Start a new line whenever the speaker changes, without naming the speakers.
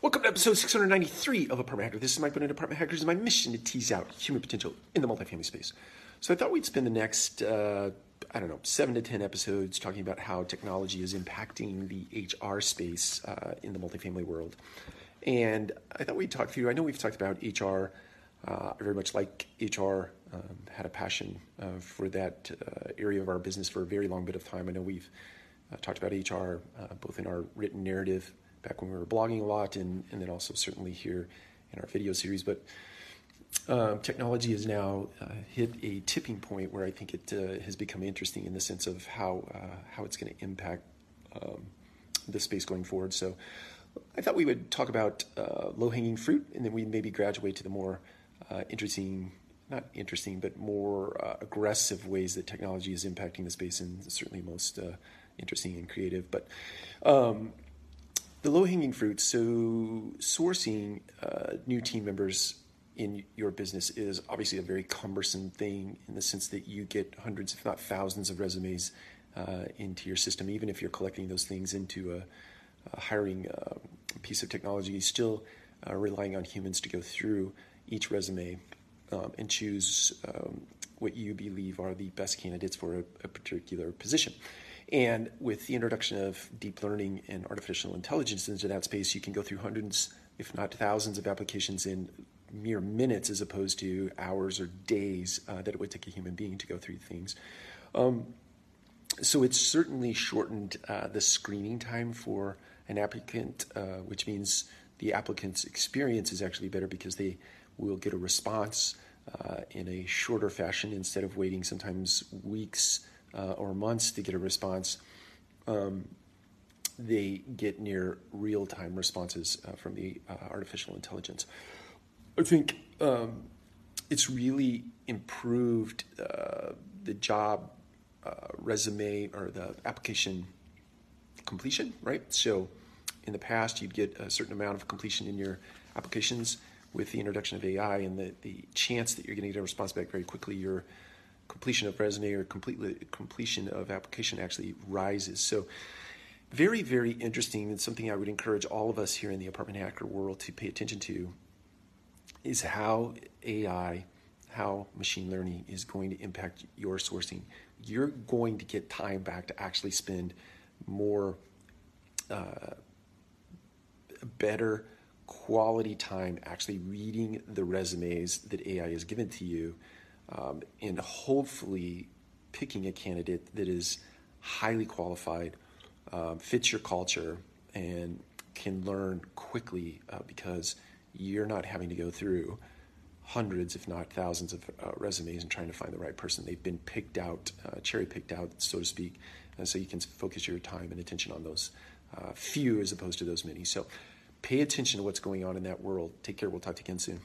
Welcome to episode 693 of Apartment Hacker. This is Mike Bennett, Apartment Hackers, and my mission to tease out human potential in the multifamily space. So I thought we'd spend the next, uh, I don't know, seven to 10 episodes talking about how technology is impacting the HR space uh, in the multifamily world. And I thought we'd talk through, I know we've talked about HR, uh, I very much like HR, um, had a passion uh, for that uh, area of our business for a very long bit of time. I know we've uh, talked about HR both in our written narrative back when we were blogging a lot, and, and then also certainly here in our video series. But um, technology has now uh, hit a tipping point where I think it uh, has become interesting in the sense of how uh, how it's going to impact um, the space going forward. So I thought we would talk about uh, low hanging fruit, and then we maybe graduate to the more uh, interesting. Not interesting, but more uh, aggressive ways that technology is impacting the space, and certainly most interesting and creative. But um, the low hanging fruit. So sourcing uh, new team members in your business is obviously a very cumbersome thing in the sense that you get hundreds, if not thousands, of resumes uh, into your system. Even if you're collecting those things into a, a hiring uh, piece of technology, you still uh, relying on humans to go through each resume um, and choose um, what you believe are the best candidates for a, a particular position. And with the introduction of deep learning and artificial intelligence into that space, you can go through hundreds, if not thousands, of applications in mere minutes as opposed to hours or days uh, that it would take a human being to go through things. Um, so it's certainly shortened uh, the screening time for an applicant, uh, which means the applicant's experience is actually better because they will get a response uh, in a shorter fashion instead of waiting sometimes weeks uh, or months to get a response, um, they get near real time responses uh, from the uh, artificial intelligence. I think um, it's really improved uh, the job uh, resume or the application completion, right? So in the past, you'd get a certain amount of completion in your applications with the introduction of AI and the, the chance that you're going to get a response back very quickly, you're completion of resume or completely completion of application actually rises. So very, very interesting and something I would encourage all of us here in the apartment hacker world to pay attention to is how AI, how machine learning is going to impact your sourcing. You're going to get time back to actually spend more, uh, better quality time actually reading the resumes that AI has given to you um, and hopefully picking a candidate that is highly qualified, um, fits your culture, and can learn quickly uh, because you're not having to go through hundreds, if not thousands, of uh, resumes and trying to find the right person. They've been picked out, uh, cherry picked out, so to speak, and so you can focus your time and attention on those uh, few as opposed to those many. So pay attention to what's going on in that world. Take care. We'll talk to you again soon.